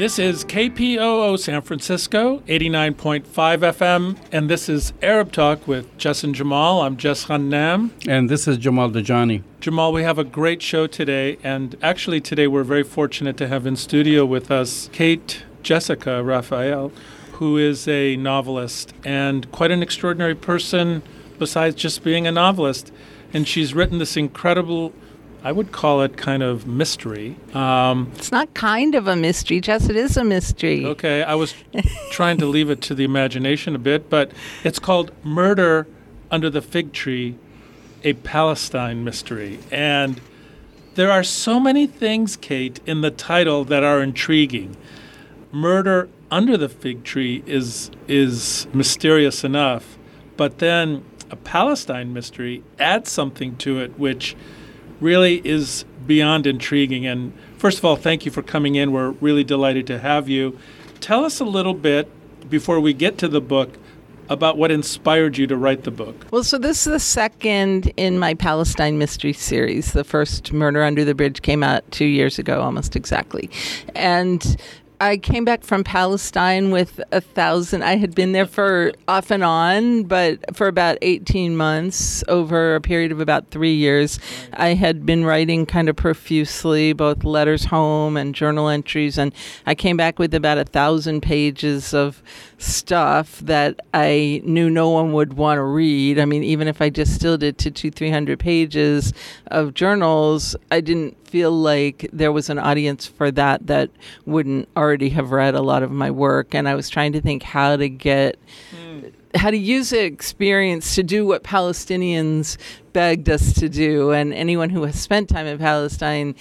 This is KPOO San Francisco, 89.5 FM, and this is Arab Talk with Jess and Jamal. I'm Jess Ghannam. And this is Jamal Dajani. Jamal, we have a great show today, and actually, today we're very fortunate to have in studio with us Kate Jessica Raphael, who is a novelist and quite an extraordinary person besides just being a novelist. And she's written this incredible I would call it kind of mystery. Um, it's not kind of a mystery, Jess. It is a mystery. Okay, I was trying to leave it to the imagination a bit, but it's called Murder Under the Fig Tree, a Palestine mystery. And there are so many things, Kate, in the title that are intriguing. Murder Under the Fig Tree is is mysterious enough, but then a Palestine mystery adds something to it which really is beyond intriguing. And first of all, thank you for coming in. We're really delighted to have you. Tell us a little bit before we get to the book about what inspired you to write the book. Well, so this is the second in my Palestine mystery series. The first Murder Under the Bridge came out two years ago, almost exactly. And I came back from Palestine with a thousand. I had been there for off and on, but for about 18 months over a period of about three years. I had been writing kind of profusely, both letters home and journal entries. And I came back with about a thousand pages of stuff that I knew no one would want to read. I mean, even if I distilled it to two, three hundred pages of journals, I didn't feel like there was an audience for that that wouldn't already have read a lot of my work. And I was trying to think how to get. Mm. How to use the experience to do what Palestinians begged us to do. And anyone who has spent time in Palestine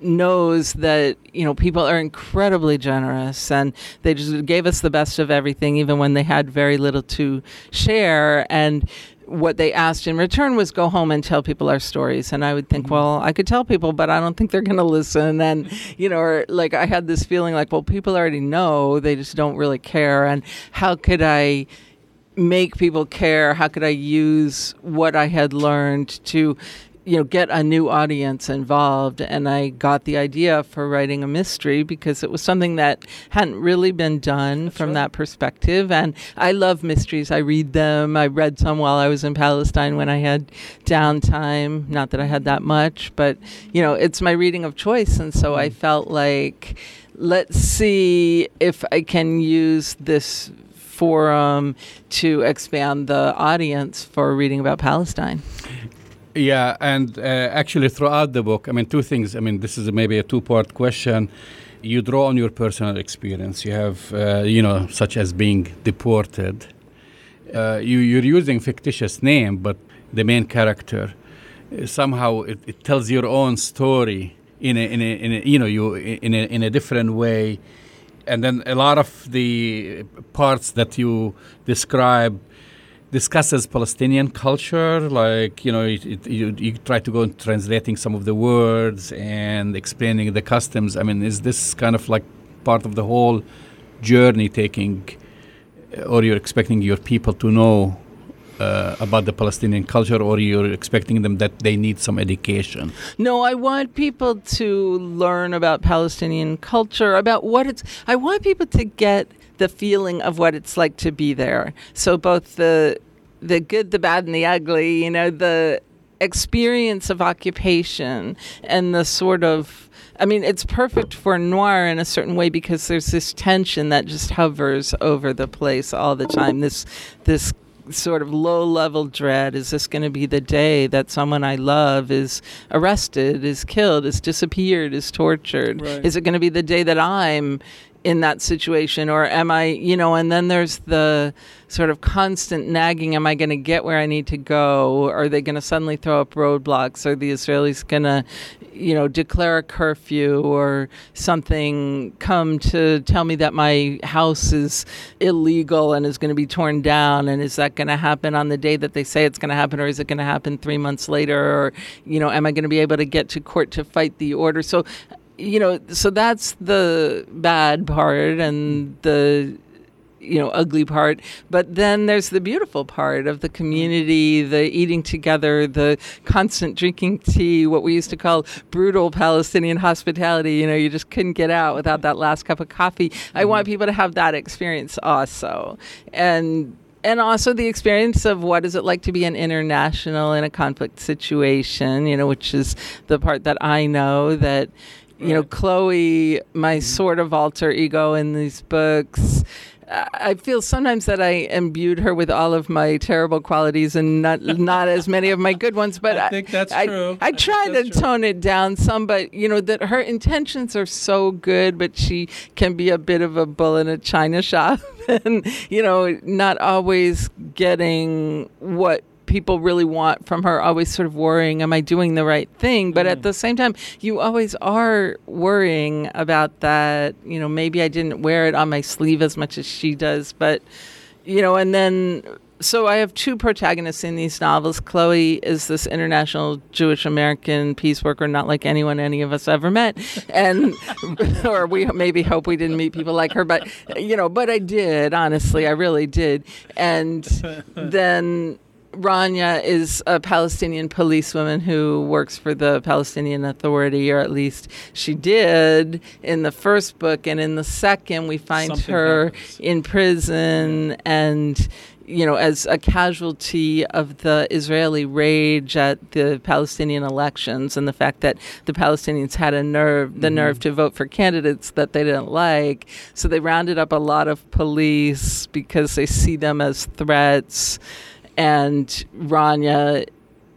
knows that you know people are incredibly generous and they just gave us the best of everything even when they had very little to share and what they asked in return was go home and tell people our stories. And i would think mm-hmm. well i could tell people but i don't think they're going to listen. And you know or like i had this feeling like well people already know they just don't really care. And how could i make people care? How could i use what i had learned to you know get a new audience involved and i got the idea for writing a mystery because it was something that hadn't really been done That's from right. that perspective and i love mysteries i read them i read some while i was in palestine when i had downtime not that i had that much but you know it's my reading of choice and so i mm. felt like let's see if i can use this forum to expand the audience for reading about palestine yeah, and uh, actually, throughout the book, I mean, two things. I mean, this is maybe a two part question. You draw on your personal experience. You have, uh, you know, such as being deported. Uh, you, you're using fictitious name, but the main character uh, somehow it, it, tells your own story in a, in a, in a you know you in a, in a different way and then a lot of the parts that you describe discusses Palestinian culture, like you know, it, it, you, you try to go and translating some of the words and explaining the customs. I mean, is this kind of like part of the whole journey taking, or you're expecting your people to know uh, about the Palestinian culture, or you're expecting them that they need some education? No, I want people to learn about Palestinian culture, about what it's. I want people to get the feeling of what it's like to be there. So both the the good, the bad, and the ugly. You know, the experience of occupation and the sort of I mean, it's perfect for noir in a certain way because there's this tension that just hovers over the place all the time. This this sort of low level dread is this going to be the day that someone I love is arrested, is killed, is disappeared, is tortured? Right. Is it going to be the day that I'm in that situation or am i you know and then there's the sort of constant nagging am i going to get where i need to go? Are they going to suddenly throw up roadblocks? Are the israelis going to you know declare a curfew or something come to tell me that my house is illegal and is going to be torn down? And is that going to happen on the day that they say it's going to happen or is it going to happen 3 months later? Or you know am i going to be able to get to court to fight the order? So you know, so that's the bad part, and the you know ugly part. But then there's the beautiful part of the community the eating together the constant drinking tea what we used to call brutal palestinian hospitality. You know you just couldn't get out without that last cup of coffee. Mm-hmm. i want people to have that experience also. And and also the experience of what is it like to be an international in a conflict situation you know which is the part that i know that you know chloe my mm-hmm. sort of alter ego in these books I feel sometimes that I imbued her with all of my terrible qualities and not not as many of my good ones. But I think that's I, true. I, I try to true. tone it down some, but you know that her intentions are so good, but she can be a bit of a bull in a china shop, and you know not always getting what people really want from her, always sort of worrying, am I doing the right thing? But mm. at the same time, you always are worrying about that. You know, maybe I didn't wear it on my sleeve as much as she does, but, you know, and then so I have two protagonists in these novels. Chloe is this international Jewish American peace worker, not like anyone any of us ever met, and or we maybe hope we didn't meet people like her, but you know, but I did honestly, I really did. And then Rania is a Palestinian policewoman who works for the Palestinian Authority, or at least she did in the first book. And in the second, we find Something her happens. in prison and you know, as a casualty of the Israeli rage at the Palestinian elections and the fact that the Palestinians had a nerve, the mm-hmm. nerve to vote for candidates that they didn't like. So they rounded up a lot of police because they see them as threats and Rania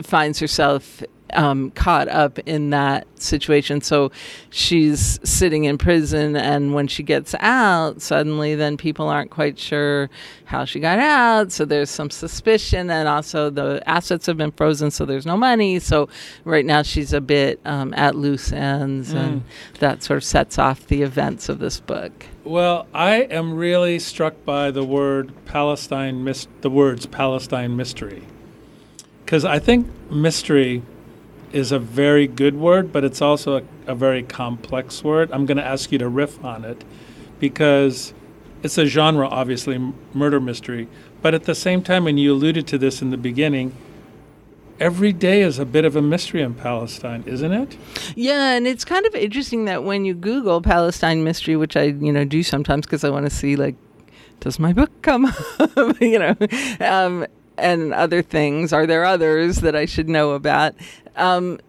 finds herself um, caught up in that situation. So she's sitting in prison, and when she gets out, suddenly then people aren't quite sure how she got out. So there's some suspicion, and also the assets have been frozen, so there's no money. So right now she's a bit um, at loose ends, mm. and that sort of sets off the events of this book. Well, I am really struck by the word Palestine, mis- the words Palestine mystery. Because I think mystery is a very good word, but it's also a, a very complex word. I'm going to ask you to riff on it because it's a genre, obviously, murder mystery. But at the same time, and you alluded to this in the beginning, every day is a bit of a mystery in Palestine, isn't it? Yeah, and it's kind of interesting that when you Google Palestine mystery, which I you know do sometimes because I want to see like, does my book come? you know, um, and other things. Are there others that I should know about? Um,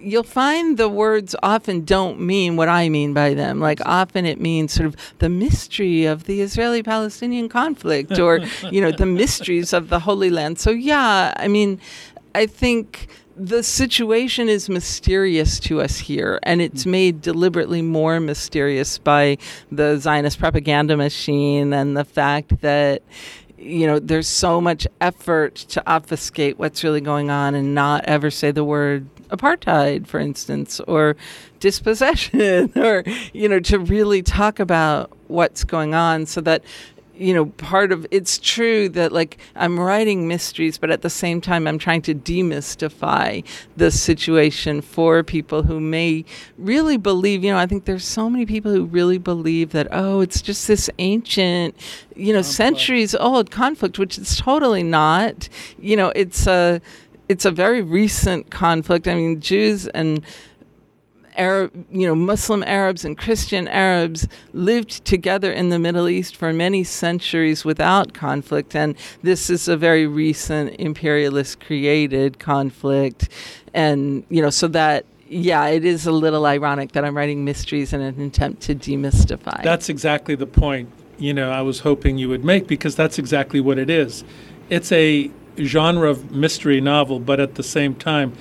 you'll find the words often don't mean what I mean by them. Like often it means sort of the mystery of the Israeli Palestinian conflict or, you know, the mysteries of the Holy Land. So, yeah, I mean, I think the situation is mysterious to us here, and it's mm. made deliberately more mysterious by the Zionist propaganda machine and the fact that you know there's so much effort to obfuscate what's really going on and not ever say the word apartheid for instance or dispossession or you know to really talk about what's going on so that you know, part of it's true that like I'm writing mysteries, but at the same time, I'm trying to demystify the situation for people who may really believe, you know, I think there's so many people who really believe that, oh, it's just this ancient, you know, conflict. centuries old conflict, which it's totally not. You know, it's a, it's a very recent conflict. I mean, Jews and Arab, you know, Muslim Arabs and Christian Arabs lived together in the Middle East for many centuries without conflict, and this is a very recent imperialist created conflict, and you know, so that yeah, it is a little ironic that I'm writing mysteries in an attempt to demystify. That's exactly the point, you know, I was hoping you would make because that's exactly what it is. It's a genre of mystery novel, but at the same time,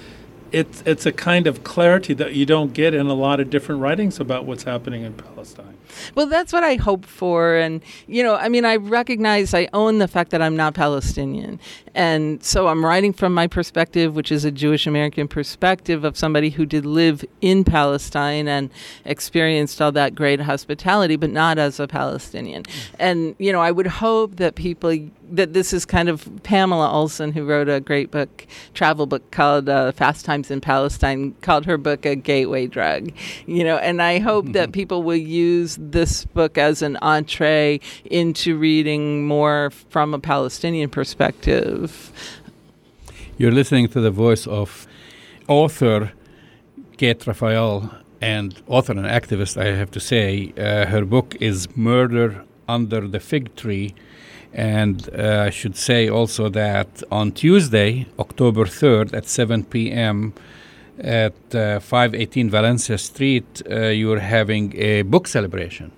it's it's a kind of clarity that you don't get in a lot of different writings about what's happening in Palestine. Well, that's what I hope for, and you know, I mean, I recognize I own the fact that I'm not Palestinian, and so I'm writing from my perspective, which is a Jewish American perspective of somebody who did live in Palestine and experienced all that great hospitality, but not as a Palestinian. Mm. And you know, I would hope that people that this is kind of Pamela Olson, who wrote a great book, travel book called uh, Fast Times in Palestine, called her book a gateway drug. You know, and I hope mm-hmm. that people will use this book as an entree into reading more from a Palestinian perspective. You're listening to the voice of author Kate Raphael and author and activist, I have to say. Uh, her book is Murder Under the Fig Tree. And uh, I should say also that on Tuesday, October 3rd at 7 p.m., at uh, 518 Valencia Street, uh, you're having a book celebration.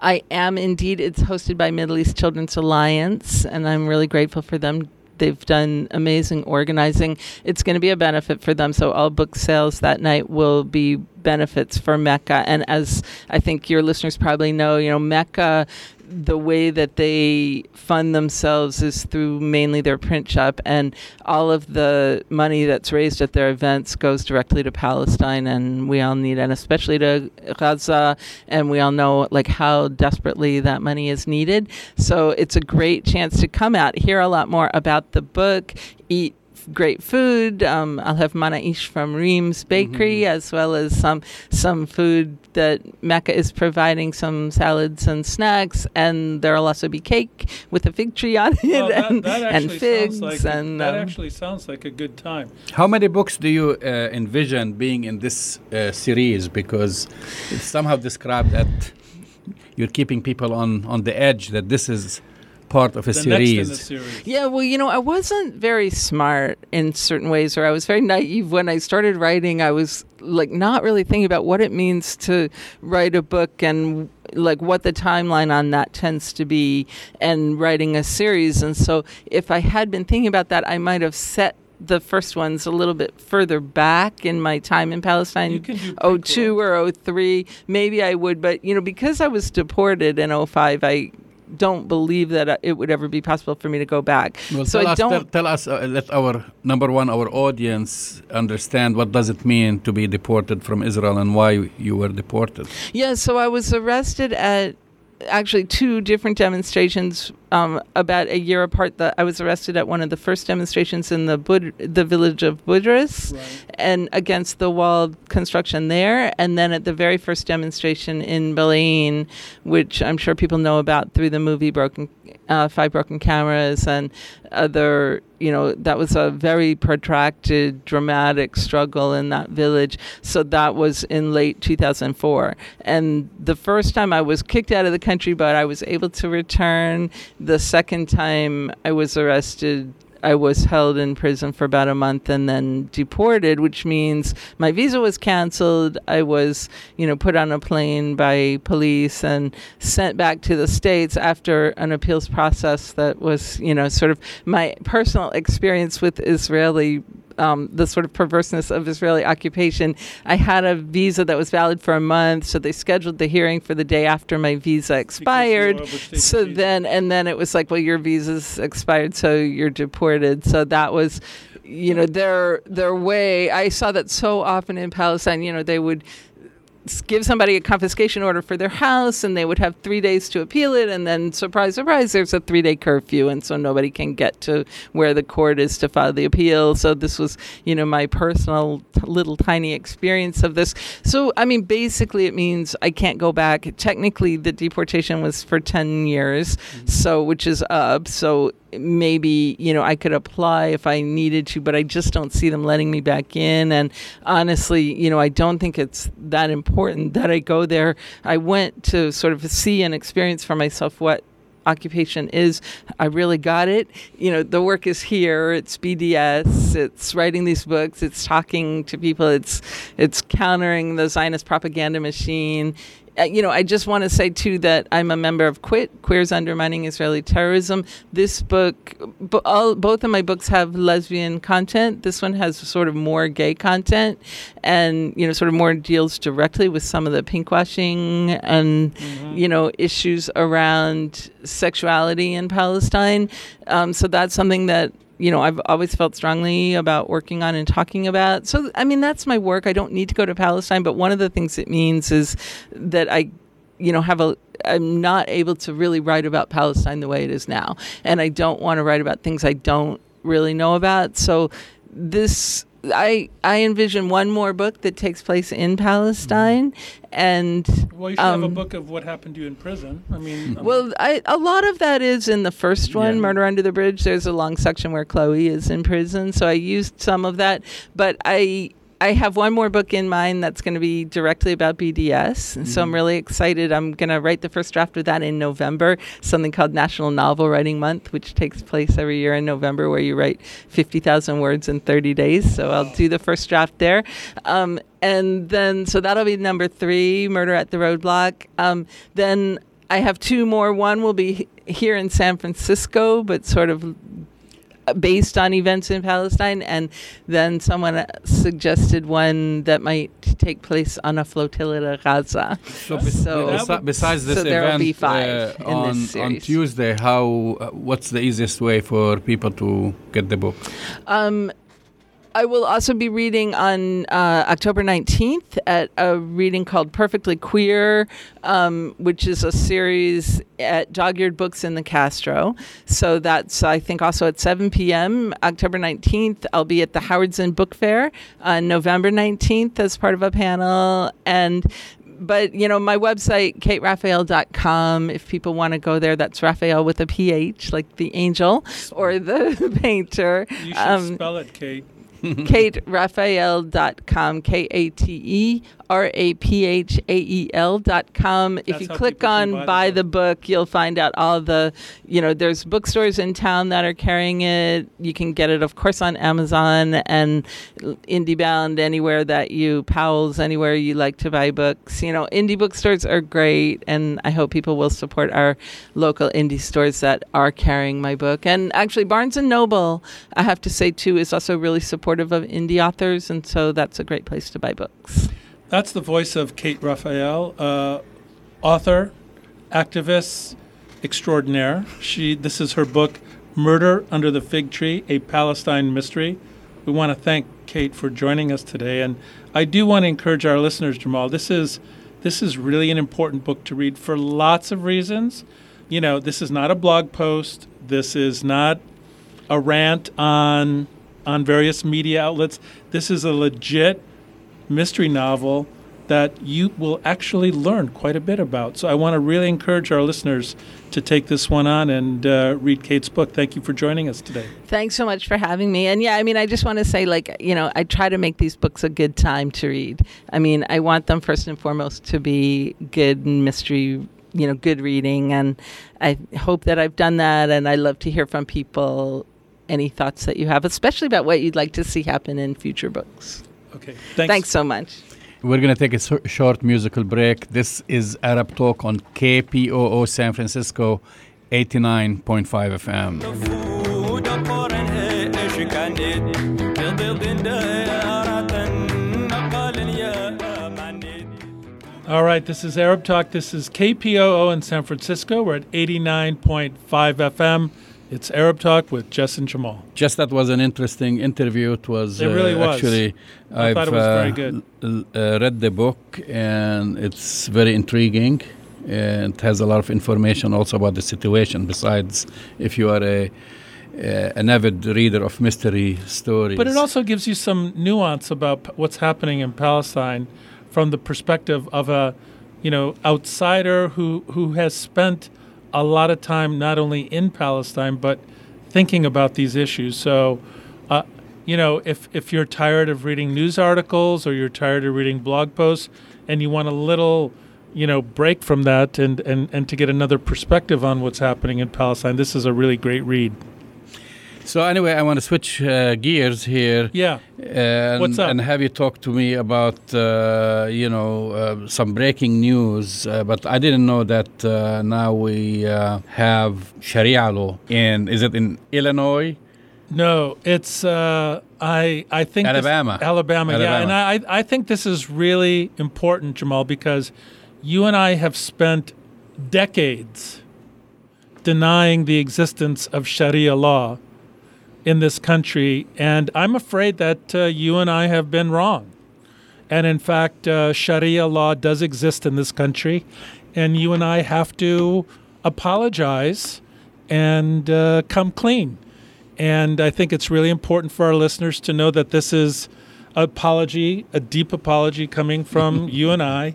I am indeed. It's hosted by Middle East Children's Alliance, and I'm really grateful for them They've done amazing organizing. It's going to be a benefit for them. So all book sales that night will be benefits for MECA. And as I think your listeners probably know, you know, MECA the way that they fund themselves is through mainly their print shop, and all of the money that's raised at their events goes directly to Palestine, and we all need, and especially to Gaza, and we all know like how desperately that money is needed. So it's a great chance to come out, hear a lot more about the book, eat great food. Um, I'll have manaish from Reem's Bakery, mm-hmm. as well as some some food that MECA is providing, some salads and snacks, and there'll also be cake with a fig tree on it, well, and, that, that and figs. Like and that um, actually sounds like a good time. How many books do you uh, envision being in this uh, series? Because it's somehow described that you're keeping people on on the edge. That this is part of a series. series. Yeah, well, you know, I wasn't very smart in certain ways, or I was very naive when I started writing. I was like not really thinking about what it means to write a book and like what the timeline on that tends to be and writing a series. And so if I had been thinking about that, I might have set the first ones a little bit further back in my time in Palestine, 02 or 03, maybe I would. But, you know, because I was deported in 05, I don't believe that uh, it would ever be possible for me to go back. Well, so tell I us, don't tell, tell us, uh, let our number one, our audience understand what does it mean to be deported from Israel and why you were deported. Yeah, so I was arrested at actually two different demonstrations um, about a year apart. That I was arrested at one of the first demonstrations in the Bud- the village of Budrus, right. and against the wall construction there, and then at the very first demonstration in Bil'in, which I'm sure people know about through the movie Broken uh, Five Broken Cameras and other. You know that was a very protracted, dramatic struggle in that village. So that was in late 2004, and the first time I was kicked out of the country, but I was able to return the second time I was arrested, I was held in prison for about a month and then deported, which means my visa was canceled. I was, you know, put on a plane by police and sent back to the States after an appeals process that was, you know, sort of my personal experience with Israeli um, the sort of perverseness of Israeli occupation. I had a visa that was valid for a month, so they scheduled the hearing for the day after my visa expired. So then, and then it was like, well, your visa's expired, so you're deported. So that was you know their their way i saw that so often in palestine you know they would give somebody a confiscation order for their house and they would have three days to appeal it and then surprise surprise there's a three day curfew and so nobody can get to where the court is to file the appeal. So this was you know my personal t- little tiny experience of this. So i mean basically it means i can't go back. Technically the deportation was for 10 years mm-hmm. so which is up. So maybe you know I could apply if I needed to, but I just don't see them letting me back in. And honestly, you know, I don't think it's that important that I go there. I went to sort of see and experience for myself what occupation is. I really got it. You know, the work is here. It's BDS. It's writing these books. It's talking to people. It's it's countering the Zionist propaganda machine. Uh, you know, I just want to say too that I'm a member of Quit Queers Undermining Israeli Terrorism. This book, bo- all, both of my books have lesbian content. This one has sort of more gay content, and you know, sort of more deals directly with some of the pinkwashing and mm-hmm. you know issues around sexuality in Palestine. Um, so that's something that you know, I've always felt strongly about working on and talking about. So, I mean, that's my work. I don't need to go to Palestine, but one of the things it means is that I you know, have a I'm not able to really write about Palestine the way it is now, and I don't want to write about things I don't really know about. So this I I envision one more book that takes place in Palestine, and Well, you should have a um, book of what happened to you in prison. I mean, um, well, I, a lot of that is in the first one, Yeah. Murder Under the Bridge. There's a long section where Chloe is in prison, so I used some of that. But I I have one more book in mind that's going to be directly about BDS, and so I'm really excited. I'm going to write the first draft of that in November, something called National Novel Writing Month, which takes place every year in November, where you write 50,000 words in 30 days. So I'll do the first draft there. Um, and then, so that'll be number three, Murder at the Roadblock. Um, then I have two more. One will be here in San Francisco, but sort of based on events in Palestine. And then someone uh, suggested one that might take place on a flotilla to Gaza. So, bes- So- besi- besides this so there will event be five uh, in this on, on. Tuesday, how uh, what's the easiest way for people to get the book? Um, I will also be reading on uh, October 19th at a reading called Perfectly Queer, um, which is a series at Dog Eared Books in the Castro. So that's, I think, also at 7 p.m. October 19th. I'll be at the Howard Zinn Book Fair on November 19th as part of a panel. And but you know my website kateraphael.com if people want to go there that's raphael with a ph like the angel or the painter you should um, spell it, Kate. kateraphael.com k-a-t-e r-a-p-h-a-e-l dot com if That's you click on buy buy the the book you'll find out all the you know there's bookstores in town that are carrying it. You can get it of course on amazon and indiebound anywhere that you powell's anywhere you like to buy books. You know indie bookstores are great and i hope people will support our local indie stores that are carrying my book. And actually barnes and noble i have to say too is also really supportive of indie authors and so that's a great place to buy books That's the voice of Kate Raphael, uh, author, activist extraordinaire. She this is her book, Murder Under the Fig Tree: A Palestine Mystery. We want to thank Kate for joining us today, and I do want to encourage our listeners, Jamal. This is this is really an important book to read for lots of reasons. You know, this is not a blog post. This is not a rant on on various media outlets. This is a legit mystery novel that you will actually learn quite a bit about. So I want to really encourage our listeners to take this one on and uh, read Kate's book. Thank you for joining us today. Thanks so much for having me. And yeah, I mean, I just want to say, like, you know, I try to make these books a good time to read. I mean, I want them first and foremost to be good mystery, you know, good reading. And I hope that I've done that. And I love to hear from people any thoughts that you have, especially about what you'd like to see happen in future books. Okay. Thanks, Thanks so much. We're going to take a short musical break. This is Arab Talk on KPOO San Francisco, 89.5 FM. All right, this is Arab Talk. This is KPOO in San Francisco. We're at 89.5 FM. It's Arab Talk with Jess and Jamal. Just that was an interesting interview. It was It really uh, was. actually. I I've thought it was uh, very good. l- uh, read the book and it's very intriguing. And it has a lot of information also about the situation. Besides, if you are a uh, an avid reader of mystery stories, But it also gives you some nuance about p- what's happening in Palestine from the perspective of a, you know, outsider who who has spent a lot of time not only in Palestine but thinking about these issues. So, uh, you know, if if you're tired of reading news articles or you're tired of reading blog posts and you want a little you know break from that and, and, and to get another perspective on what's happening in Palestine, this is a really great read. So anyway, I want to switch uh, gears here. Yeah. And, What's up? And have you talk to me about uh, you know uh, some breaking news? Uh, but I didn't know that uh, now we uh, have Sharia law in is it in Illinois? No, it's uh, I I think this- Alabama. Alabama, yeah, and I I think this is really important, Jamal, because you and I have spent decades denying the existence of Sharia law in this country, and I'm afraid that uh, you and I have been wrong. And in fact, uh, Sharia law does exist in this country, and you and I have to apologize and uh, come clean. And I think it's really important for our listeners to know that this is apology, a deep apology coming from you and I,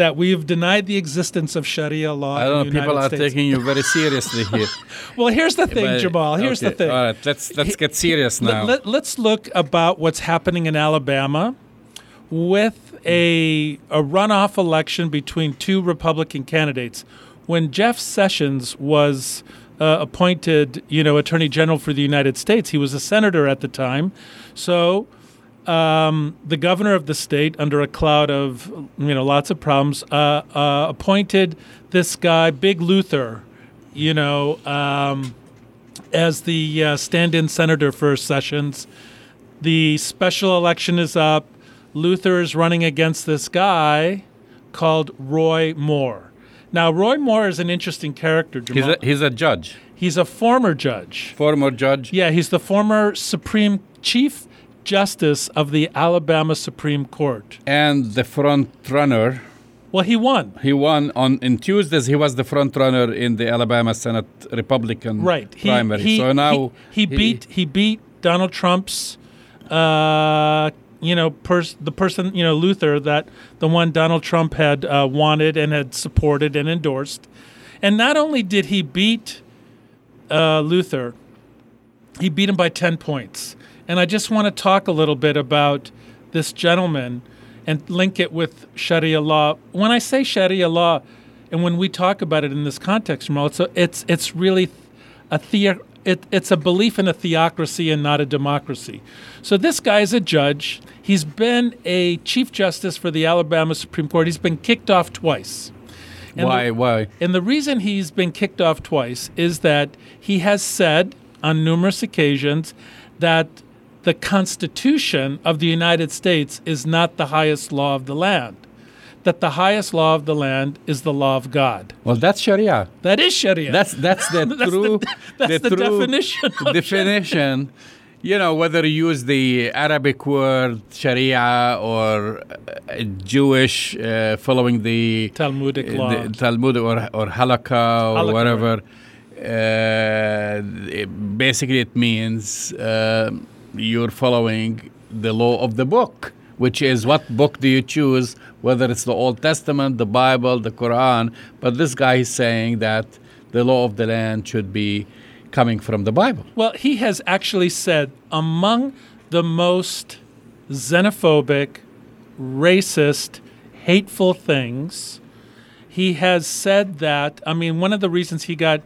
that we've denied the existence of Sharia law. I don't know. People are States. taking you very seriously here. Well, here's the thing, But- Jamal. Here's the thing. All right, let's let's get serious now. Let, us look about what's happening in Alabama with a a runoff election between two Republican candidates. When Jeff Sessions was uh, appointed, you know, Attorney General for the United States, he was a senator at the time. So um, the governor of the state, under a cloud of you know lots of problems, uh, uh, appointed this guy, Big Luther, you know, um, as the uh, stand-in senator for Sessions. The special election is up. Luther is running against this guy called Roy Moore. Now, Roy Moore is an interesting character. He's a, he's a judge, he's a former judge. former judge. Yeah, he's the former Supreme Chief Justice of the Alabama Supreme Court. and the front runner. Well, he won. He won on in Tuesdays. He was the front runner in the Alabama Senate Republican Right. He, primary. he- so now he, he beat he beat Donald Trump's uh, you know pers- the person you know Luther that the one Donald Trump had uh, wanted and had supported and endorsed. And not only did he beat uh, Luther, he beat him by 10 points. And I just want to talk a little bit about this gentleman and link it with Sharia law. When I say Sharia law, and when we talk about it in this context, it's, a, it's, it's really a theo- it, it's a belief in a theocracy and not a democracy. So this guy is a judge. He's been a chief justice for the Alabama Supreme Court. He's been kicked off twice. And why the- why and the reason he's been kicked off twice is that he has said on numerous occasions that the Constitution of the United States is not the highest law of the land. That the highest law of the land is the law of God. well that's Sharia. That is Sharia. That's that's the That's the- true that's the true definition of definition. You know whether you use the Arabic word Sharia or uh, Jewish uh, following the Talmudic uh, law. the Talmud or or halakha or Halakha, whatever. Uh, it- basically, it means uh, you're following the law of the book, which is what book do you choose? Whether it's the Old Testament, the Bible, the Quran. But this guy is saying that the law of the land should be coming from the Bible. Well, he has actually said among the most xenophobic, racist, hateful things, he has said that. I mean, one of the reasons he got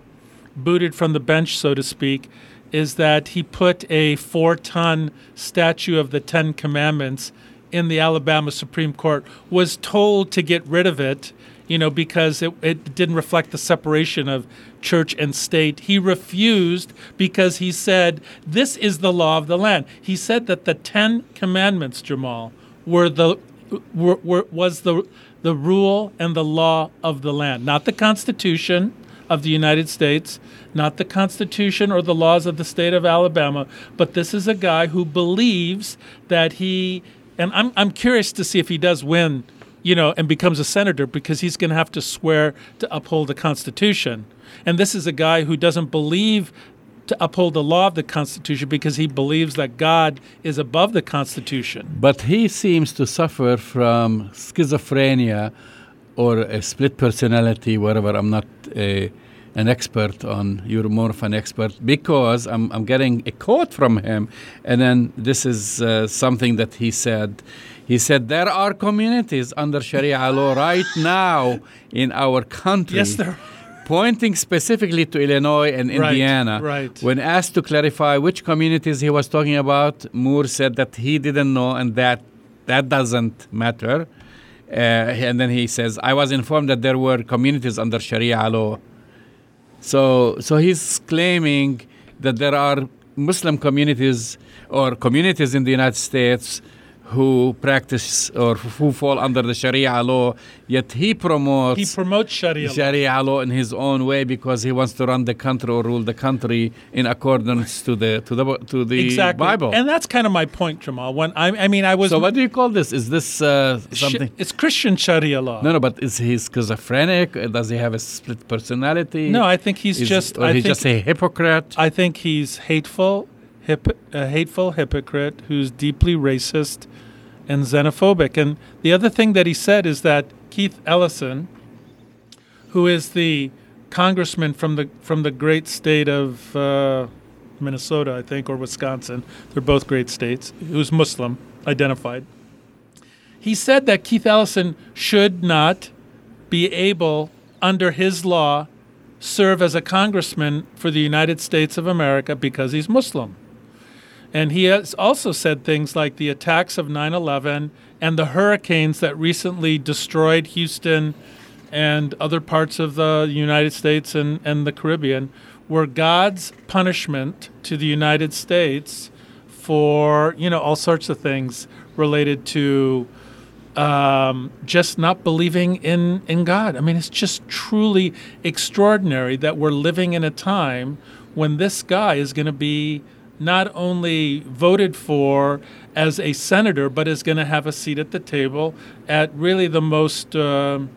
booted from the bench, so to speak, is that he put a four ton statue of the Ten Commandments in the Alabama Supreme Court, was told to get rid of it, you know, because it, it didn't reflect the separation of church and state. He refused because he said, This is the law of the land. He said that the Ten Commandments, Jamal, were the were, were, was the the rule and the law of the land, not the Constitution of the United States, not the Constitution or the laws of the state of Alabama, but this is a guy who believes that he and I'm I'm curious to see if he does win, you know, and becomes a senator because he's going to have to swear to uphold the Constitution. And this is a guy who doesn't believe to uphold the law of the Constitution because he believes that God is above the Constitution. But he seems to suffer from schizophrenia or a split personality, whatever. I'm not a, an expert on, you're more of an expert, because I'm, I'm getting a quote from him. And then this is uh, something that he said. He said, There are communities under Sharia law right now in our country. Yes, there Pointing specifically to Illinois and Right, Indiana. right. When asked to clarify which communities he was talking about, Moore said that he didn't know and that that doesn't matter. Uh, and then he says, I was informed that there were communities under Sharia law. So, so he's claiming that there are Muslim communities or communities in the United States who practice or who fall under the Sharia law, yet he promotes He promotes Sharia. law. Sharia law in his own way because he wants to run the country or rule the country in accordance to the to the to the exactly. Bible. And that's kind of my point, Jamal. When I, I mean, I was. so what do you call this? Is this uh, something? it's Christian Sharia law. No, no, but is he schizophrenic? Does he have a split personality? No, I think he's Is- just. Or I he's think, just a hypocrite. I think he's hateful, hip, a hateful hypocrite who's deeply racist and xenophobic. And the other thing that he said is that Keith Ellison, who is the congressman from the from the great state of uh, Minnesota, I think, or Wisconsin, they're both great states, who's Muslim identified. He said that Keith Ellison should not be able, under his law, serve as a congressman for the United States of America because he's Muslim. And he has also said things like the attacks of 9 11 and the hurricanes that recently destroyed Houston and other parts of the United States and, and the Caribbean were God's punishment to the United States for, you know, all sorts of things related to um, just not believing in, in God. I mean, it's just truly extraordinary that we're living in a time when this guy is going to be not only voted for as a senator, but is going to have a seat at the table at really the most, um,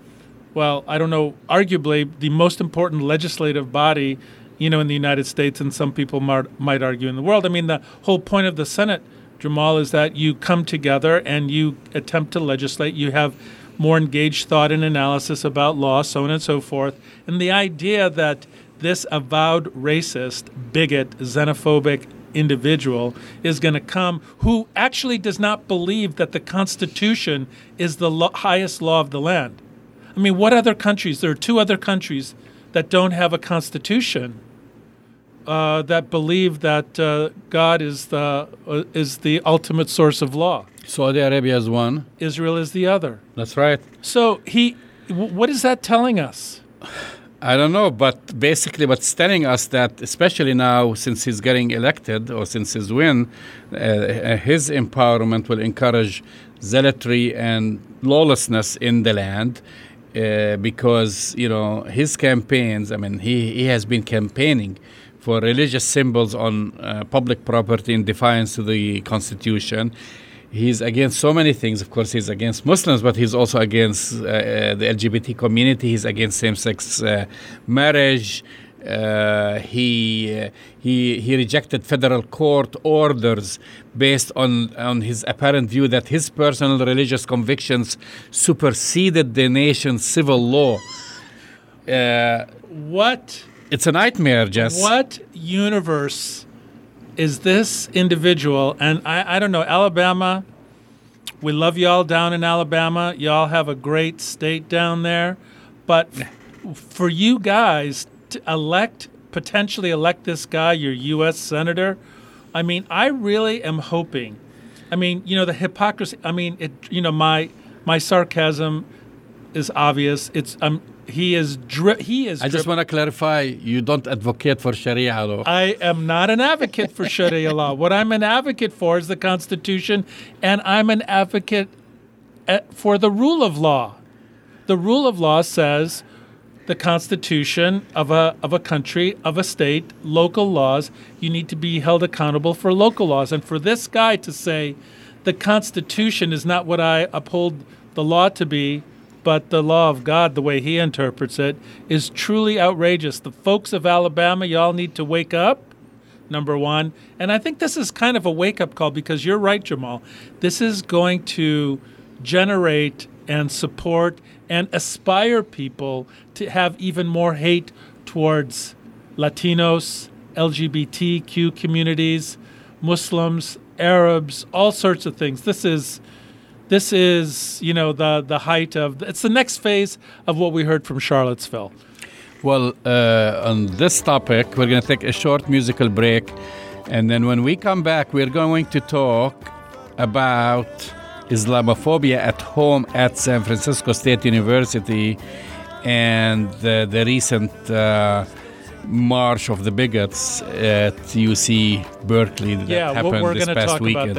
well, I don't know, arguably the most important legislative body, you know, in the United States, and some people might, might argue in the world. I mean, the whole point of the Senate Jamal, is that you come together and you attempt to legislate. You have more engaged thought and analysis about law, so on and so forth. And the idea that this avowed racist, bigot, xenophobic individual is going to come who actually does not believe that the Constitution is the lo- highest law of the land. I mean, what other countries? There are two other countries that don't have a constitution uh, that believe that uh, God is the uh, is the ultimate source of law. Saudi Arabia is one. Israel is the other. That's right. So he, w- what is that telling us? I don't know, but basically, what's telling us that, especially now, since he's getting elected or since his win, uh, his empowerment will encourage zealotry and lawlessness in the land. Uh, because you know his campaigns, I mean, he, he has been campaigning for religious symbols on uh, public property in defiance to the constitution. He's against so many things. Of course, he's against Muslims, but he's also against uh, uh, the LGBT community. He's against same-sex uh, marriage. Uh, he uh, he he rejected federal court orders based on on his apparent view that his personal religious convictions superseded the nation's civil law. Uh, What it's a nightmare, Jess. what universe is this individual? And I, I don't know, Alabama. We love y'all down in Alabama. Y'all have a great state down there, but for you guys to elect potentially elect this guy your U.S. senator, I mean, I really am hoping. I mean, you know, the hypocrisy. I mean, it. You know, my my sarcasm is obvious. It's um, he is dri- he is. I just want to clarify: you don't advocate for Sharia law. I am not an advocate for Sharia law. What I'm an advocate for is the Constitution, and I'm an advocate uh, for the rule of law. The rule of law says the Constitution of a of a country, of a state, local laws. You need to be held accountable for local laws, and for this guy to say the Constitution is not what I uphold the law to be, but the law of God, the way he interprets it, is truly outrageous. The folks of Alabama, y'all need to wake up, number one. And I think this is kind of a wake up call because you're right, Jamal. This is going to generate and support and aspire people to have even more hate towards Latinos, LGBTQ communities, Muslims, Arabs, all sorts of things. This is this is you know the the height of it's the next phase of what we heard from Charlottesville. Well, uh, on this topic, we're going to take a short musical break. And then when we come back, we're going to talk about Islamophobia at home at San Francisco State University and the, the recent uh, March of the Bigots at UC Berkeley that Yeah, happened we're this past talk weekend.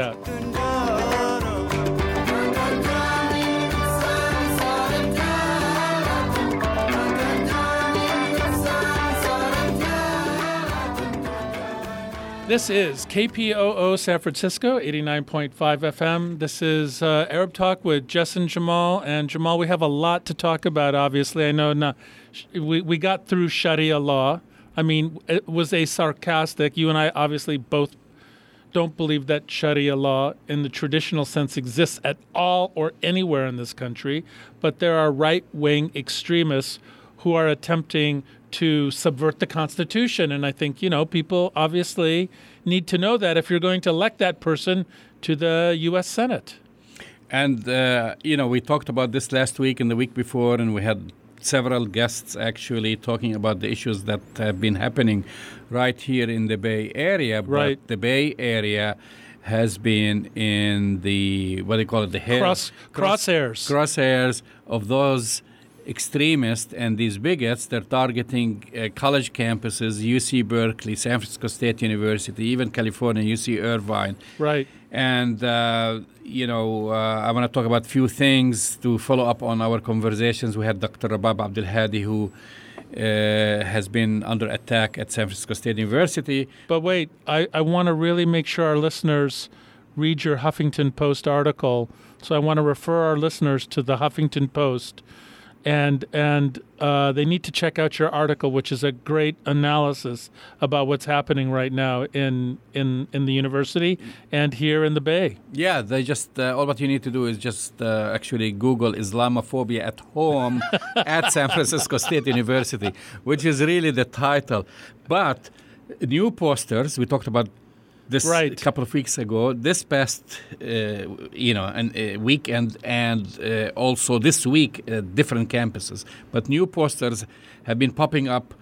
This is KPOO San Francisco, 89.5 FM. This is uh, Arab Talk with Jess and Jamal. And Jamal, we have a lot to talk about, obviously. I know now, we, we got through Sharia law. I mean, it was a sarcastic. You and I obviously both don't believe that Sharia law in the traditional sense exists at all or anywhere in this country. But there are right wing extremists who are attempting to subvert the Constitution. And I think, you know, people obviously need to know that if you're going to elect that person to the U.S. Senate. And, uh, you know, we talked about this last week and the week before, and we had several guests actually talking about the issues that have been happening right here in the Bay Area. Right. But the Bay Area has been in the, what do you call it, the hair, Cross- crosshairs. crosshairs of those extremists and these bigots. They're targeting uh, college campuses, UC Berkeley, San Francisco State University, even California, UC Irvine. Right. And, uh, you know, uh, I want to talk about a few things to follow up on our conversations. We had Dr. Rabab Abdulhadi, who uh, has been under attack at San Francisco State University. But wait, I, I want to really make sure our listeners read your Huffington Post article. So I want to refer our listeners to the Huffington Post. And and uh, they need to check out your article, which is a great analysis about what's happening right now in in, in the university and here in the Bay. Yeah, they just uh, all what you need to do is just uh, actually Google Islamophobia at home at San Francisco State University, which is really the title. But new posters we talked about this Right. a couple of weeks ago. This past, uh, you know, an, uh, weekend and uh, also this week, at different campuses. But new posters have been popping up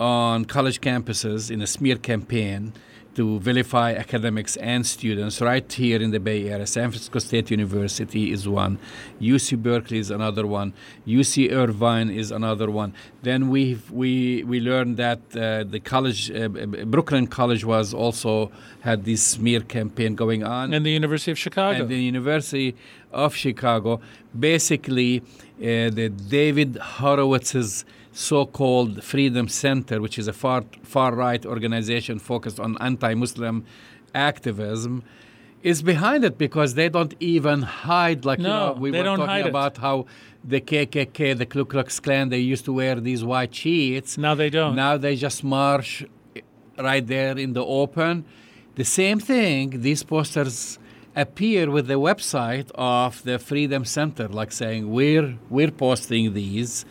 on college campuses in a smear campaign to vilify academics and students right here in the Bay Area. San Francisco State University is one, UC Berkeley is another one, UC Irvine is another one. Then we we we learned that uh, the college, uh, Brooklyn College, was also had this smear campaign going on And the University of Chicago. and the University of Chicago. Basically, uh, the David Horowitz's so-called Freedom Center, which is a far far right organization focused on anti-Muslim activism, is behind it because they don't even hide like you No, know we they were don't talking about how the KKK, the Ku Klux Klan, they used to wear these white sheets. now they don't. Now they just march right there in the open. The same thing, these posters appear with the website of the Freedom Center, like saying we're we're posting these.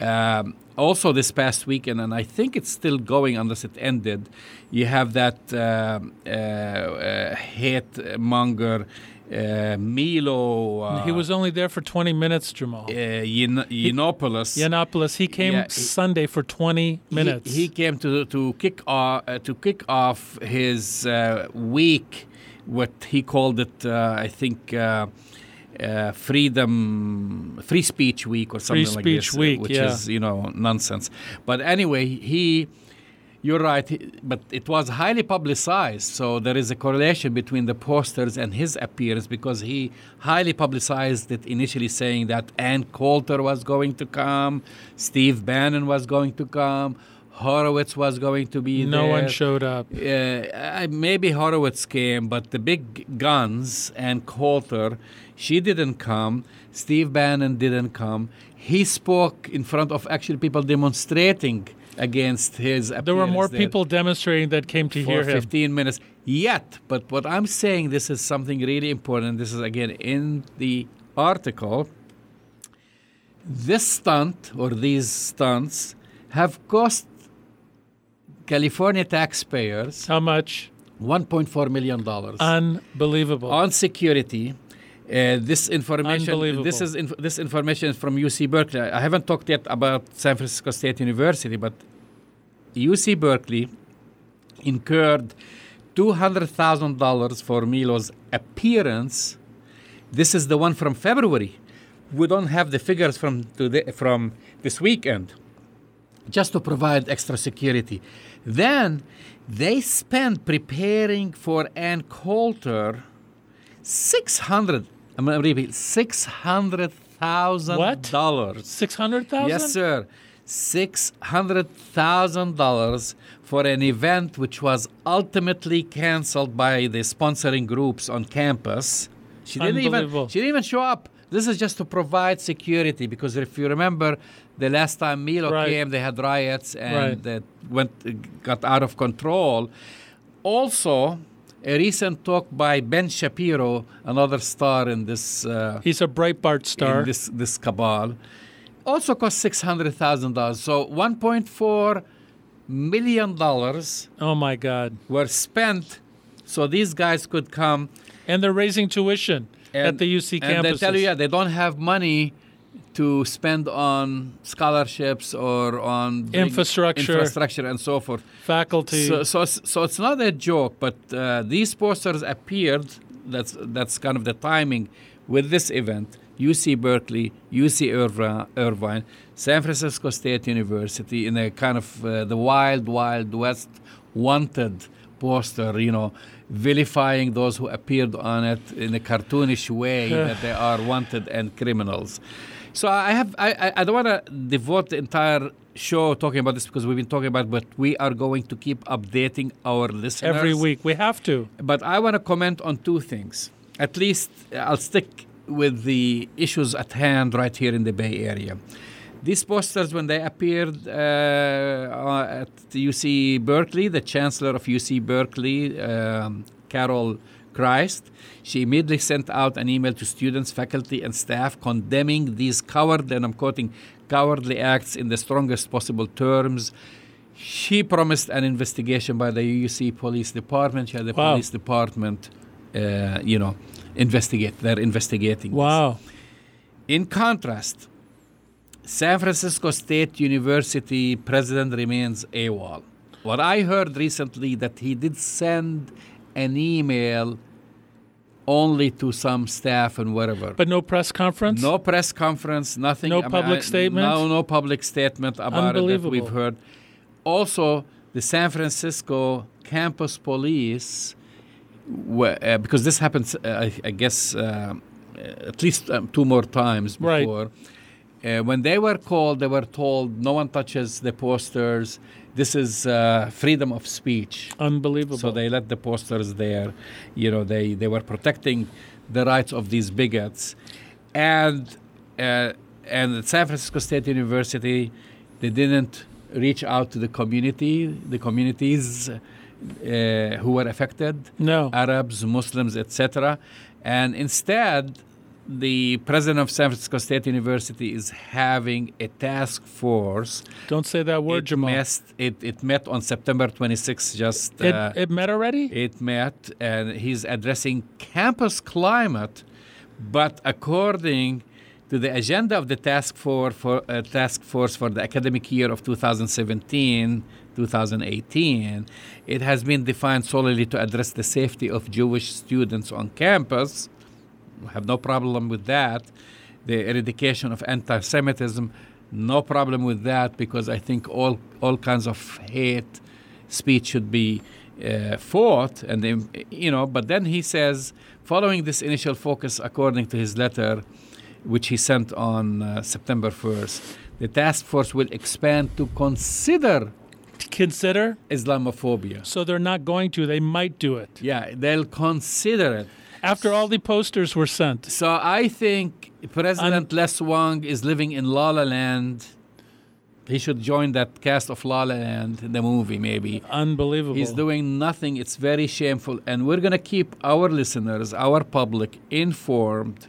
Um, also, this past weekend, and I think it's still going unless it ended. You have that um uh, uh, hate monger uh, Milo. Uh, he was only there for 20 minutes, Jamal. uh, Yiannopoulos. Yiannopoulos, he came Yeah, Sunday for 20 minutes. He, he came to to kick off uh, to kick off his uh, week, what he called it, uh, I think, uh, freedom, free speech week or something like this, uh, week, which yeah. is you know nonsense. But anyway, he. You're right, he- but it was highly publicized. So there is a correlation between the posters and his appearance because he highly publicized it initially, saying that Ann Coulter was going to come, Steve Bannon was going to come, Horowitz was going to be no there. one showed up. Uh, maybe Horowitz came, but the big guns and Coulter, she didn't come. Steve Bannon didn't come. He spoke in front of actually people demonstrating against his. There were more there people demonstrating that came to for hear him. 15 minutes. Yet, but what I'm saying, this is something really important. This is again in the article. This stunt or these stunts have cost California taxpayers How much? 1.4 million dollars Unbelievable. on security. Uh, this information this is inf this information is from UC Berkeley. I haven't talked yet about San Francisco State University, but UC Berkeley incurred $200,000 for Milo's appearance. This is the one from February. We don't have the figures from today from this weekend just to provide extra security. Then they spent preparing for Ann Coulter 600 I'm going to repeat six hundred thousand dollars. Six hundred thousand. Yes, sir. Six hundred thousand dollars for an event which was ultimately canceled by the sponsoring groups on campus. She didn't even. She didn't even show up. This is just to provide security because if you remember, the last time Milo right. came, they had riots and right. that went got out of control. Also, a recent talk by Ben Shapiro, another star in this uh, He's a Breitbart star. in this this cabal, also cost six hundred thousand dollars. So one point four million dollars oh my God! were spent so these guys could come And they're raising tuition at the UC and campus. they tell you, yeah, they don't have money to spend on scholarships or on Infrastructure. infrastructure and so forth. faculty. So, so, it's- so it's not a joke, but uh, these posters appeared. That's that's kind of the timing with this event. UC Berkeley, UC Irvi- Irvine, San Francisco State University, in a kind of uh, the wild, wild west wanted poster, you know, vilifying those who appeared on it in a cartoonish way that they are wanted and criminals. So I have I, I, don't want to devote the entire show talking about this because we've been talking about, but we are going to keep updating our listeners every week. We have to. But I want to comment on two things. At least I'll stick with the issues at hand right here in the Bay Area. These posters, when they appeared uh, uh, at UC Berkeley, the chancellor of UC Berkeley, um, Carol Christ, she immediately sent out an email to students, faculty, and staff condemning these coward, and I'm quoting, cowardly acts in the strongest possible terms. She promised an investigation by the UC Police Department. She had the Wow. police department, uh, you know, investigate. They're investigating. this. Wow. In contrast, San Francisco State University president remains AWOL. What I heard recently that he did send an email only to some staff and whatever. But no press conference. No press conference, nothing. No I mean, public I- statement? No, no public statement about it that we've heard. Also, the San Francisco campus police, were, uh, because this happens, uh, I, I guess, uh, at least um, two more times before. Right. Uh, when they were called, they were told no one touches the posters. This is uh, freedom of speech. Unbelievable. So they let the posters there. You know, they, they were protecting the rights of these bigots. And, uh, and at San Francisco State University, they didn't reach out to the community, the communities uh, who were affected. no. Arabs, Muslims, etc. And instead, the president of San Francisco State University is having a task force. Don't say that word, it, Jamal. messed- it, it met on September 26th, just. it, uh, it met already. it met, and he's addressing campus climate, but according to the agenda of the task force for uh, task force for the academic year of 2017 2018 it has been defined solely to address the safety of Jewish students on campus have no problem with that the eradication of anti-Semitism no problem with that because I think all all kinds of hate speech should be uh, fought and then, you know but then he says following this initial focus according to his letter which he sent on uh, September 1st the task force will expand to consider Consider. Islamophobia So they're not going to. They might do it yeah they'll consider it after all the posters were sent. so I think President Les Wong is living in La La Land he should join that cast of La La Land the movie maybe Unbelievable. He's doing nothing. It's very shameful. And we're going to keep our listeners, our public, informed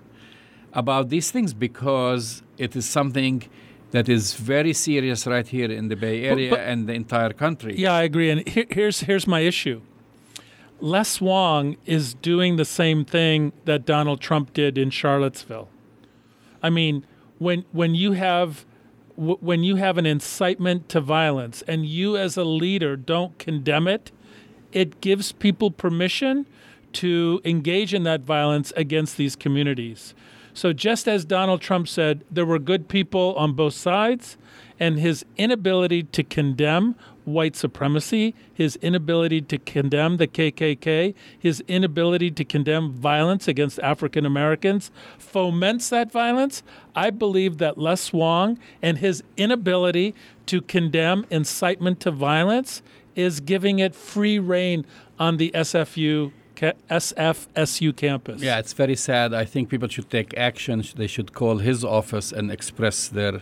about these things because it is something that is very serious right here in the Bay Area but- and the entire country. Yeah, I agree. And here, here's here's my issue. Les Wong is doing the same thing that Donald Trump did in Charlottesville. I mean, when when you have when you have an incitement to violence and you as a leader don't condemn it, it gives people permission to engage in that violence against these communities. So just as Donald Trump said, there were good people on both sides, and his inability to condemn white supremacy, his inability to condemn the KKK, his inability to condemn violence against African Americans foments that violence. I believe that Les Wong and his inability to condemn incitement to violence is giving it free rein on the SFU SFSU campus. Yeah, it's very sad. I think people should take action. They should call his office and express their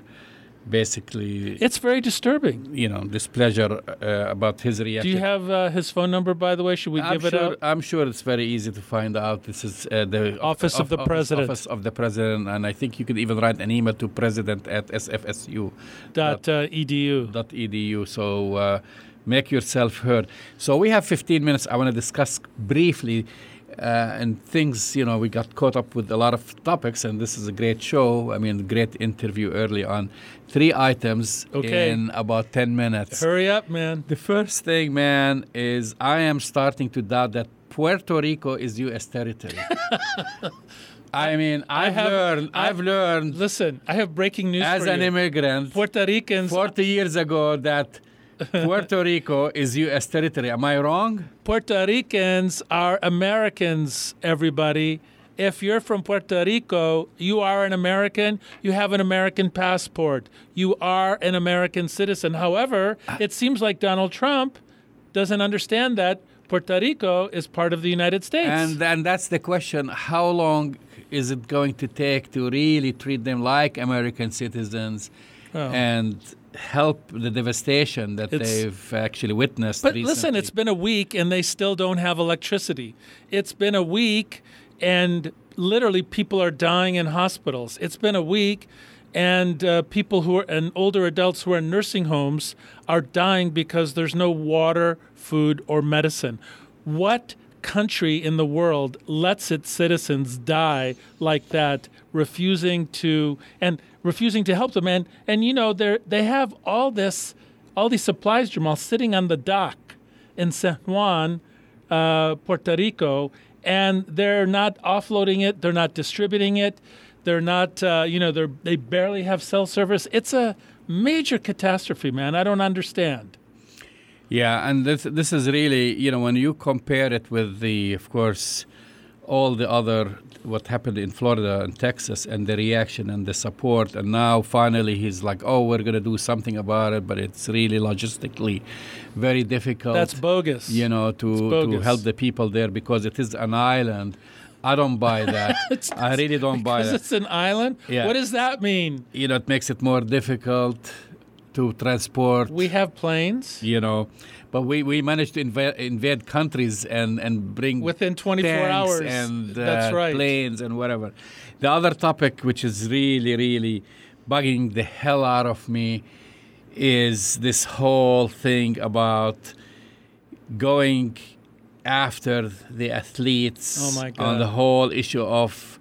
basically, It's very disturbing. you know, displeasure uh, about his reaction Do you have uh, his phone number, by the way? Should we I'm give sure, it out? I'm sure it's very easy to find out. This is uh, the Office of the President. Office of the President, and I think you could even write an email to President at sfsu. Dot uh, edu. dot edu. So uh, make yourself heard. So we have 15 minutes. I want to discuss briefly. Uh, and things, you know, we got caught up with a lot of topics, and this is a great show. I mean, great interview early on. Three items Okay. in about 10 minutes. Hurry up, man. The first thing, man, is I am starting to doubt that Puerto Rico is U.S. territory. I mean, I've have- learned, I- I've learned Listen, I have breaking news as an you. immigrant Puerto Ricans, 40 years ago that Puerto Rico is U.S. territory. Am I wrong? Puerto Ricans are Americans. Everybody, if you're from Puerto Rico, you are an American. You have an American passport. You are an American citizen. However, it seems like Donald Trump doesn't understand that Puerto Rico is part of the United States. And then that's the question: How long is it going to take to really treat them like American citizens Oh. and help the devastation that It's- they've actually witnessed? But recently? listen, it's been a week and they still don't have electricity. It's been a week and literally people are dying in hospitals. It's been a week and uh, people who are and older adults who are in nursing homes are dying because there's no water, food, or medicine. What country in the world lets its citizens die like that, refusing to and refusing to help them? And and you know they they have all this all these supplies, Jamal, sitting on the dock in San Juan, uh, Puerto Rico, and they're not offloading it. They're not distributing it. They're not, uh, you know, they they barely have cell service. It's a major catastrophe, man. I don't understand. Yeah, and this this is really you know when you compare it with the of course all the other what happened in Florida and Texas and the reaction and the support and now finally he's like oh we're going to do something about it but it's really logistically very difficult That's bogus. you know to to help the people there because it is an island I don't buy that I really don't buy because that it's an island. Yeah. What does that mean? you know it makes it more difficult to transport We have planes. you know. But we, we managed to invade, invade countries and, and bring Within 24 tanks hours. and uh, That's right. planes and whatever. The other topic, which is really really bugging the hell out of me, is this whole thing about going after the athletes Oh, my on the whole issue of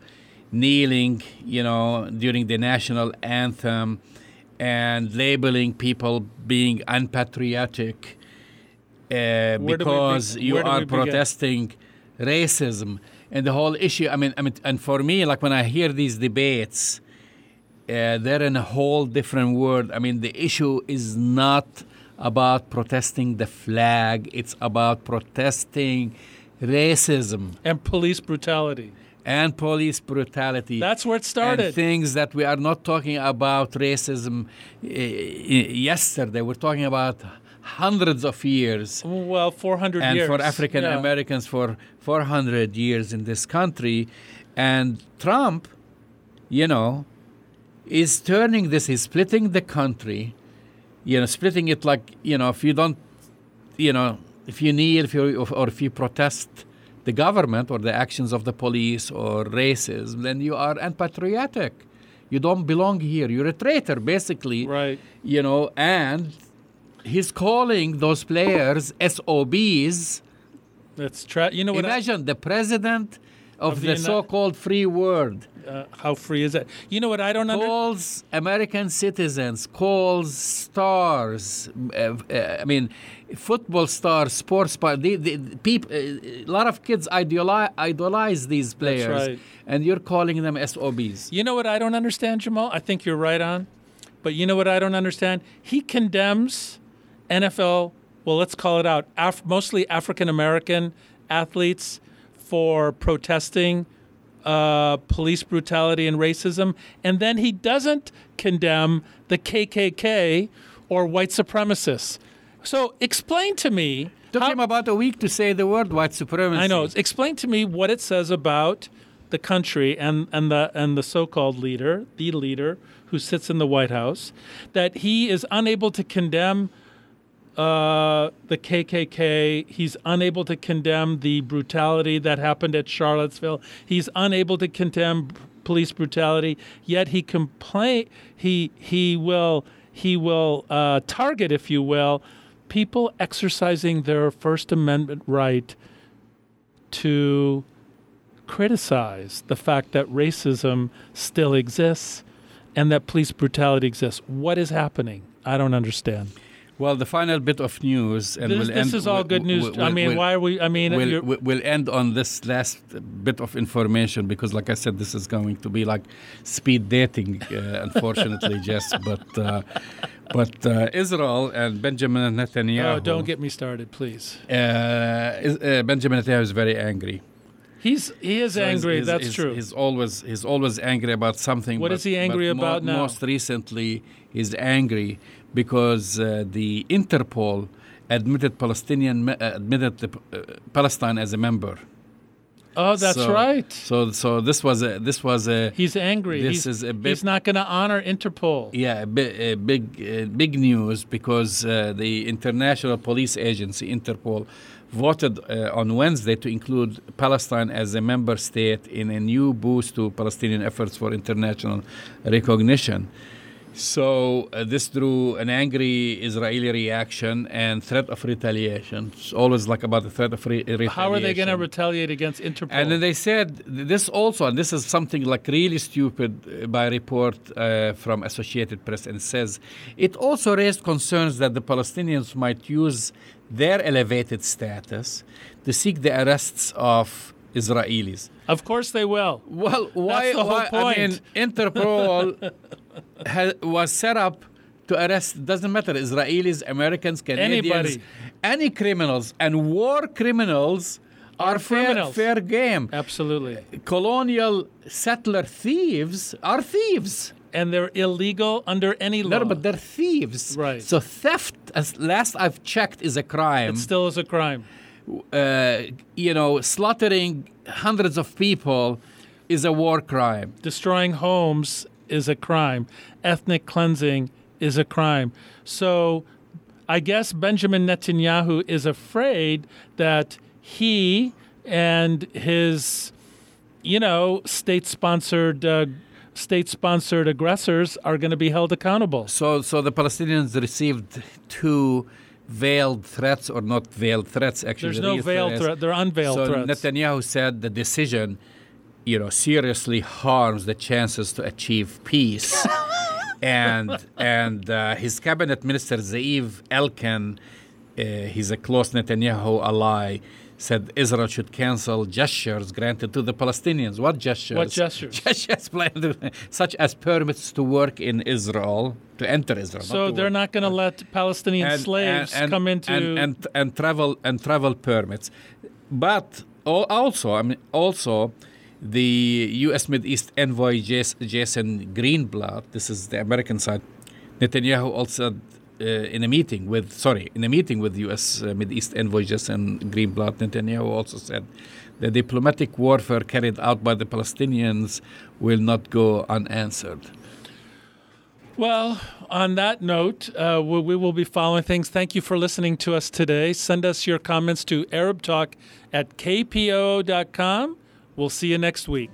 kneeling, you know, during the national anthem and labeling people being unpatriotic uh, Where do we because be- you are protesting racism and the whole issue. I mean, I mean, and for me, like when I hear these debates, uh, they're in a whole different world. I mean, the issue is not about protesting the flag; it's about protesting racism And police brutality. and police brutality. That's where it and started. things that we are not talking about racism uh, yesterday. We're talking about hundreds of years. well, 400 and years. for African Yeah. Americans for 400 years in this country. And Trump, you know, is turning this, he's splitting the country, you know, splitting it like, you know, if you don't, you know, if you kneel, if you, or if you protest the government or the actions of the police or racism, then you are unpatriotic. You don't belong here. You're a traitor, basically Right. you know, and he's calling those players SOBs. That's tra- You know what? I- Imagine the president of, Of the the, so-called free world uh, how free is that? You know what? I don't understand. calls American citizens, calls stars. Uh, uh, I mean, football stars, sports stars. The, the, the peop, uh, a lot of kids idolize, idolize these players, right. and you're calling them SOBs. You know what I don't understand, Jamal? I think you're right on. But you know what I don't understand? He condemns NFL, well, let's call it out, Af- mostly African American athletes for protesting uh, police brutality and racism, and then he doesn't condemn the KKK or white supremacists. So explain to me. Took how- him about a week to say the word white supremacy. I know. Explain to me what it says about the country and, and the and the so-called leader, the leader who sits in the White House, that he is unable to condemn uh, the KKK. He's unable to condemn the brutality that happened at Charlottesville. He's unable to condemn police brutality. Yet he complain. He he will he will uh, target, if you will, people exercising their First Amendment right to criticize the fact that racism still exists and that police brutality exists. What is happening? I don't understand. Well, the final bit of news, and This, we'll this end, is all we'll- good news. we'll- I mean, why are we? I mean, We'll, you're- we'll we'll end on this last bit of information because, like I said, this is going to be like speed dating, uh, unfortunately, Jess. But uh, but uh, Israel and Benjamin Netanyahu. oh, don't get me started, please. Uh, is, uh, Benjamin Netanyahu is very angry. He's he is So angry. he's- That's he's- true. He's always he's always angry about something. What but, is he angry but mo- about now? Most recently, he's angry because uh, the Interpol admitted Palestinian uh, admitted the, uh, Palestine as a member. oh, that's So- right. So so this was a this was a He's angry. This he's, is a he's not going to honor Interpol. yeah a, bi- a big uh, big news because uh, the international police agency Interpol voted uh, on Wednesday to include Palestine as a member state in a new boost to Palestinian efforts for international recognition. So uh, this drew an angry Israeli reaction and threat of retaliation. It's always like about the threat of re- retaliation. How are they going to retaliate against Interpol? And then they said this also, and this is something like really stupid uh, by report uh, from Associated Press, and says it also raised concerns that the Palestinians might use their elevated status to seek the arrests of Israelis. Of course they will. Well, why? the whole why I mean. Interpol ha- was set up to arrest. Doesn't matter. Israelis, Americans, Canadians, Anybody. any criminals, and war criminals are, fair, fair game. Absolutely. Colonial settler thieves are thieves. And they're illegal under any law. No, but they're thieves. Right. So theft, as last I've checked, is a crime. it still is a crime. uh, you know, slaughtering hundreds of people is a war crime. destroying homes is a crime. Ethnic cleansing is a crime. So I guess Benjamin Netanyahu is afraid that he and his, you know, state sponsored. Uh, State sponsored aggressors are going to be held accountable. So, so the Palestinians received two veiled threats, or not veiled threats. Actually, There's no veiled threat. They're unveiled so threats. Netanyahu said the decision, you know, seriously harms the chances to achieve peace. and and uh, his cabinet minister Ze'ev Elkin, uh, he's a close Netanyahu ally, said Israel should cancel gestures granted to the Palestinians. What gestures? What gestures? Gestures such as permits to work in Israel, to enter Israel. so they're work. not going to let Palestinian And- slaves and- and- come into. and, and and travel and travel permits, but also I mean also the U.S. Mid East envoy Jason Greenblatt. This is the American side. Netanyahu also. Uh, in a meeting with sorry in a meeting with U.S. Uh, Mid East envoy Jason Greenblatt, Netanyahu also said the diplomatic warfare carried out by the Palestinians will not go unanswered. Well, on that note, uh, we, we will be following things. Thank you for listening to us today. Send us your comments to arabtalk at kpo.com. We'll see you next week.